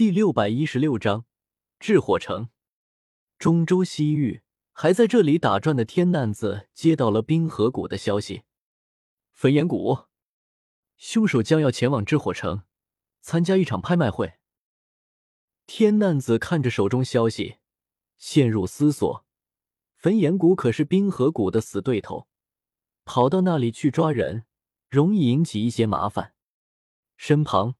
第六百一十六章炽火城。中州西域还在这里打转的天难子接到了冰河谷的消息，焚炎谷凶手将要前往炽火城参加一场拍卖会。天难子看着手中消息，陷入思索。焚炎谷可是冰河谷的死对头，跑到那里去抓人，容易引起一些麻烦。身旁。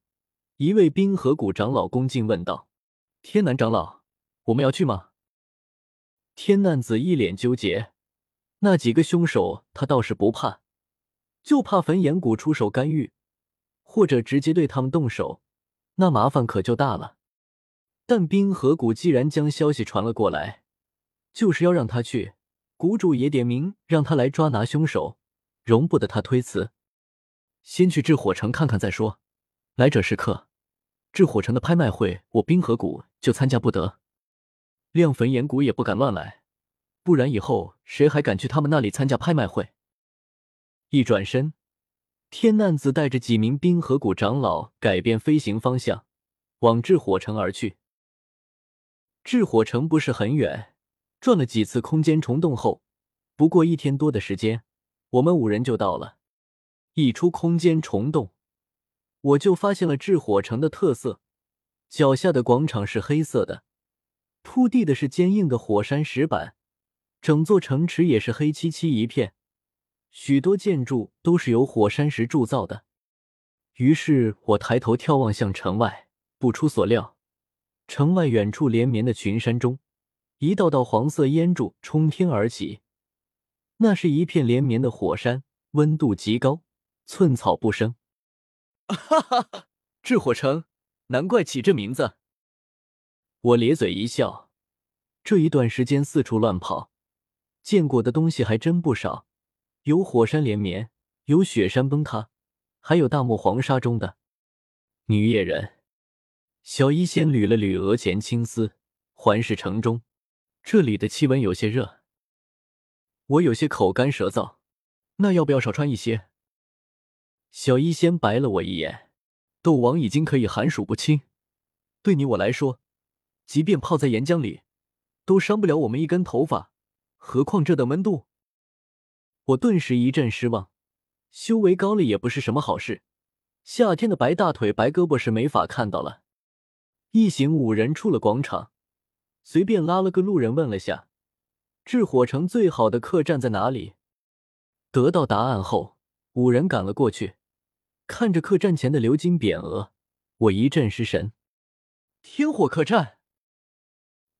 一位冰河谷长老恭敬问道：“天南长老，我们要去吗？”天难子一脸纠结。那几个凶手他倒是不怕，就怕焚炎谷出手干预，或者直接对他们动手，那麻烦可就大了。但冰河谷既然将消息传了过来，就是要让他去，谷主也点名让他来抓拿凶手，容不得他推辞。先去至火城看看再说，来者是客。至火城的拍卖会，我冰河谷就参加不得，亮焚岩谷也不敢乱来，不然以后谁还敢去他们那里参加拍卖会？一转身，天难子带着几名冰河谷长老改变飞行方向，往至火城而去。至火城不是很远，转了几次空间虫洞后，不过一天多的时间，我们五人就到了。一出空间虫洞。我就发现了炽火城的特色，脚下的广场是黑色的，铺地的是坚硬的火山石板，整座城池也是黑漆漆一片，许多建筑都是由火山石铸造的。于是我抬头眺望向城外，不出所料，城外远处连绵的群山中，一道道黄色烟柱冲天而起，那是一片连绵的火山，温度极高，寸草不生。哈哈哈！炽火城，难怪起这名字。我咧嘴一笑。这一段时间四处乱跑，见过的东西还真不少，有火山连绵，有雪山崩塌，还有大漠黄沙中的女野人。小医仙捋了捋额前青丝，环视城中，这里的气温有些热，我有些口干舌燥，那要不要少穿一些？小医仙白了我一眼，斗王已经可以寒暑不侵，对你我来说，即便泡在岩浆里，都伤不了我们一根头发，何况这等温度？我顿时一阵失望，修为高了也不是什么好事，夏天的白大腿、白胳膊是没法看到了。一行五人出了广场，随便拉了个路人问了下，炽火城最好的客栈在哪里？得到答案后，五人赶了过去。看着客栈前的鎏金匾额，我一阵失神。天火客栈，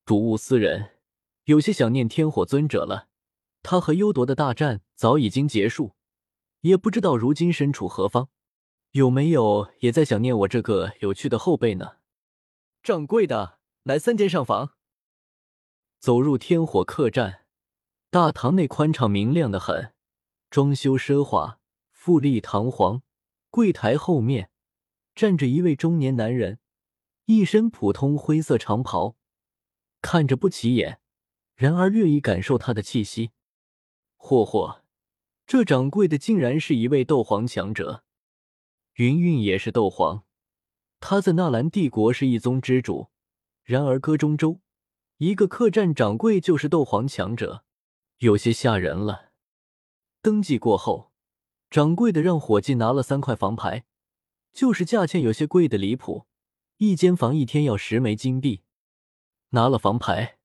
睹物思人，有些想念天火尊者了。他和幽铎的大战早已经结束，也不知道如今身处何方，有没有也在想念我这个有趣的后辈呢？掌柜的，来三间上房。走入天火客栈，大堂内宽敞明亮的很，装修奢华，富丽堂皇。柜台后面站着一位中年男人，一身普通灰色长袍，看着不起眼，然而略易感受他的气息。嚯嚯，这掌柜的竟然是一位斗皇强者！云云也是斗皇，他在纳兰帝国是一宗之主。然而歌中州一个客栈掌柜就是斗皇强者，有些吓人了。登记过后。掌柜的让伙计拿了三块房牌，就是价钱有些贵的离谱，一间房一天要十枚金币。拿了房牌，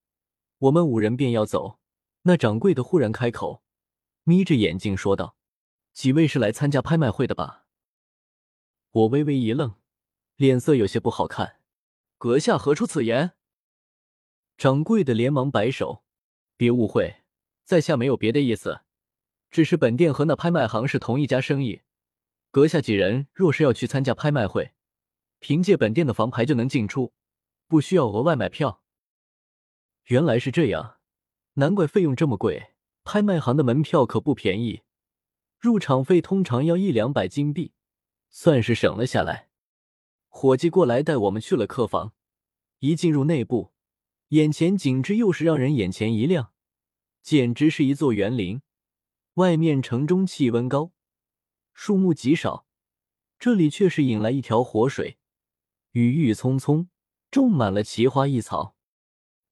我们五人便要走，那掌柜的忽然开口，眯着眼睛说道：“几位是来参加拍卖会的吧？”我微微一愣，脸色有些不好看。阁下何出此言？掌柜的连忙摆手：“别误会，在下没有别的意思。”只是本店和那拍卖行是同一家生意，阁下几人若是要去参加拍卖会，凭借本店的房牌就能进出，不需要额外买票。原来是这样，难怪费用这么贵。拍卖行的门票可不便宜，入场费通常要一两百金币，算是省了下来。伙计过来带我们去了客房，一进入内部，眼前景致又是让人眼前一亮，简直是一座园林。外面城中气温高，树木极少，这里却是引来一条活水，郁郁葱葱，种满了奇花异草。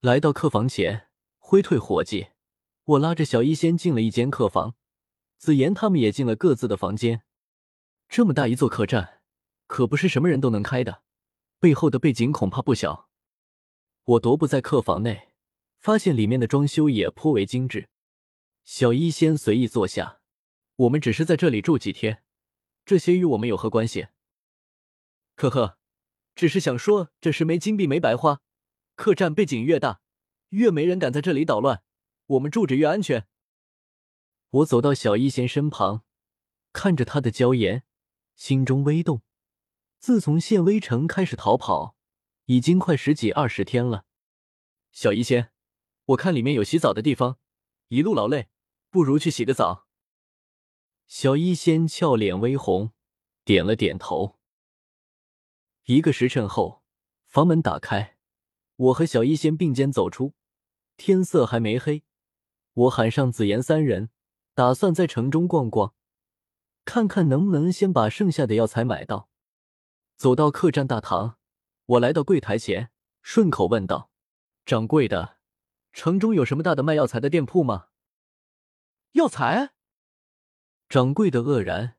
来到客房前，挥退伙计，我拉着小医仙进了一间客房，紫妍他们也进了各自的房间。这么大一座客栈，可不是什么人都能开的，背后的背景恐怕不小。我踱步在客房内，发现里面的装修也颇为精致。小医仙随意坐下，我们只是在这里住几天，这些与我们有何关系？呵呵，只是想说，这十枚金币没白花。客栈背景越大，越没人敢在这里捣乱，我们住着越安全。我走到小医仙身旁，看着他的娇颜，心中微动。自从县威城开始逃跑，已经快十几二十天了。小医仙，我看里面有洗澡的地方，一路劳累，不如去洗个澡。小医仙俏脸微红，点了点头。一个时辰后，房门打开，我和小医仙并肩走出。天色还没黑，我喊上紫妍三人，打算在城中逛逛，看看能不能先把剩下的药材买到。走到客栈大堂，我来到柜台前，顺口问道：“掌柜的，城中有什么大的卖药材的店铺吗？”药材？掌柜的愕然，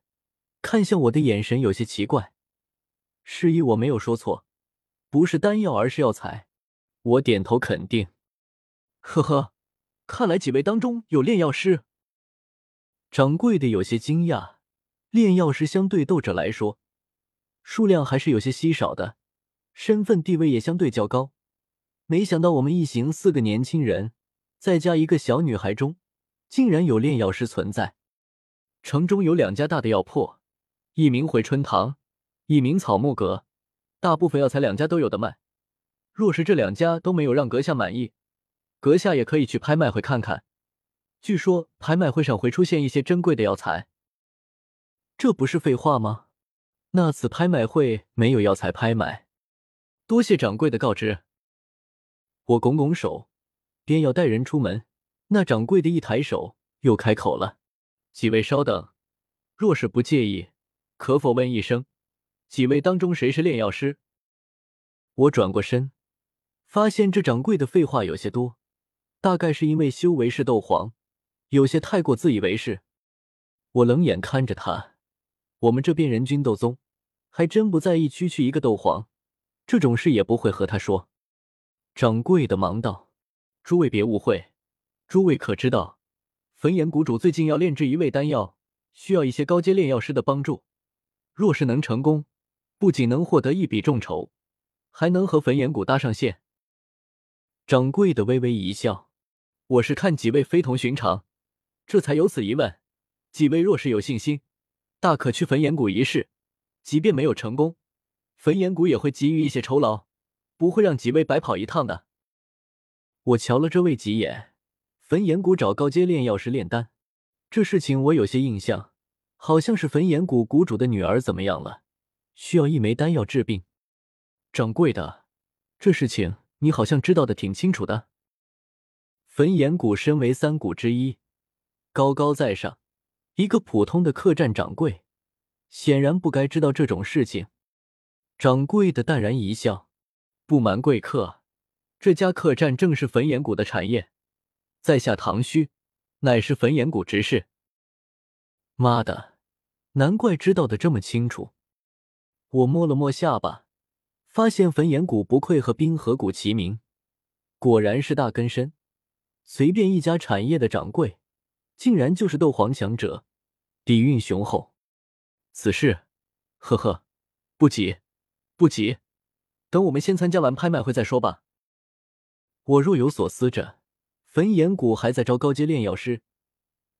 看向我的眼神有些奇怪。示意我没有说错，不是丹药，而是药材。我点头肯定。呵呵，看来几位当中有炼药师。掌柜的有些惊讶，炼药师相对斗者来说，数量还是有些稀少的，身份地位也相对较高。没想到我们一行四个年轻人，再加一个小女孩中，竟然有炼药师存在。城中有两家大的药铺，一名回春堂。一名草木阁，大部分药材两家都有的卖。若是这两家都没有让阁下满意，阁下也可以去拍卖会看看。据说拍卖会上会出现一些珍贵的药材。这不是废话吗？那次拍卖会没有药材拍卖。多谢掌柜的告知。我拱拱手，便要带人出门。那掌柜的一抬手，又开口了：“几位稍等，若是不介意，可否问一声？”几位当中谁是炼药师？我转过身，发现这掌柜的废话有些多，大概是因为修为是斗皇，有些太过自以为是。我冷眼看着他，我们这边人均斗宗，还真不在意区区一个斗皇，这种事也不会和他说。掌柜的忙道：“诸位别误会，诸位可知道，焚炎谷主最近要炼制一味丹药，需要一些高阶炼药师的帮助，若是能成功。”不仅能获得一笔众筹，还能和焚炎谷搭上线。掌柜的微微一笑：“我是看几位非同寻常，这才有此一问。几位若是有信心，大可去焚炎谷一试。即便没有成功，焚炎谷也会给予一些酬劳，不会让几位白跑一趟的。”我瞧了这位几眼，焚炎谷找高阶炼药师炼丹，这事情我有些印象，好像是焚炎谷谷主的女儿怎么样了。需要一枚丹药治病，掌柜的，这事情你好像知道的挺清楚的。焚炎谷身为三谷之一，高高在上，一个普通的客栈掌柜，显然不该知道这种事情。掌柜的淡然一笑，不瞒贵客，这家客栈正是焚炎谷的产业，在下唐虚，乃是焚炎谷执事。妈的，难怪知道的这么清楚。我摸了摸下巴，发现焚炎谷不愧和冰河谷齐名，果然是大根深。随便一家产业的掌柜，竟然就是斗皇强者，底蕴雄厚。此事，呵呵，不急，不急，等我们先参加完拍卖会再说吧。我若有所思着，焚炎谷还在招高阶炼药师，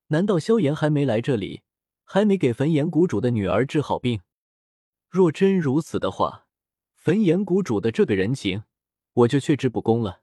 难道萧炎还没来这里，还没给焚炎谷主的女儿治好病？若真如此的话，焚炎谷主的这个人情，我就却之不恭了。